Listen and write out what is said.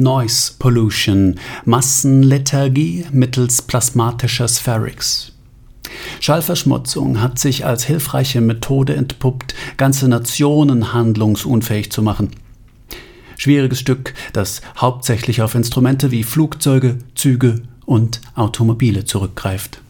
Noise Pollution, Massenlethargie mittels plasmatischer Spherics. Schallverschmutzung hat sich als hilfreiche Methode entpuppt, ganze Nationen handlungsunfähig zu machen. Schwieriges Stück, das hauptsächlich auf Instrumente wie Flugzeuge, Züge und Automobile zurückgreift.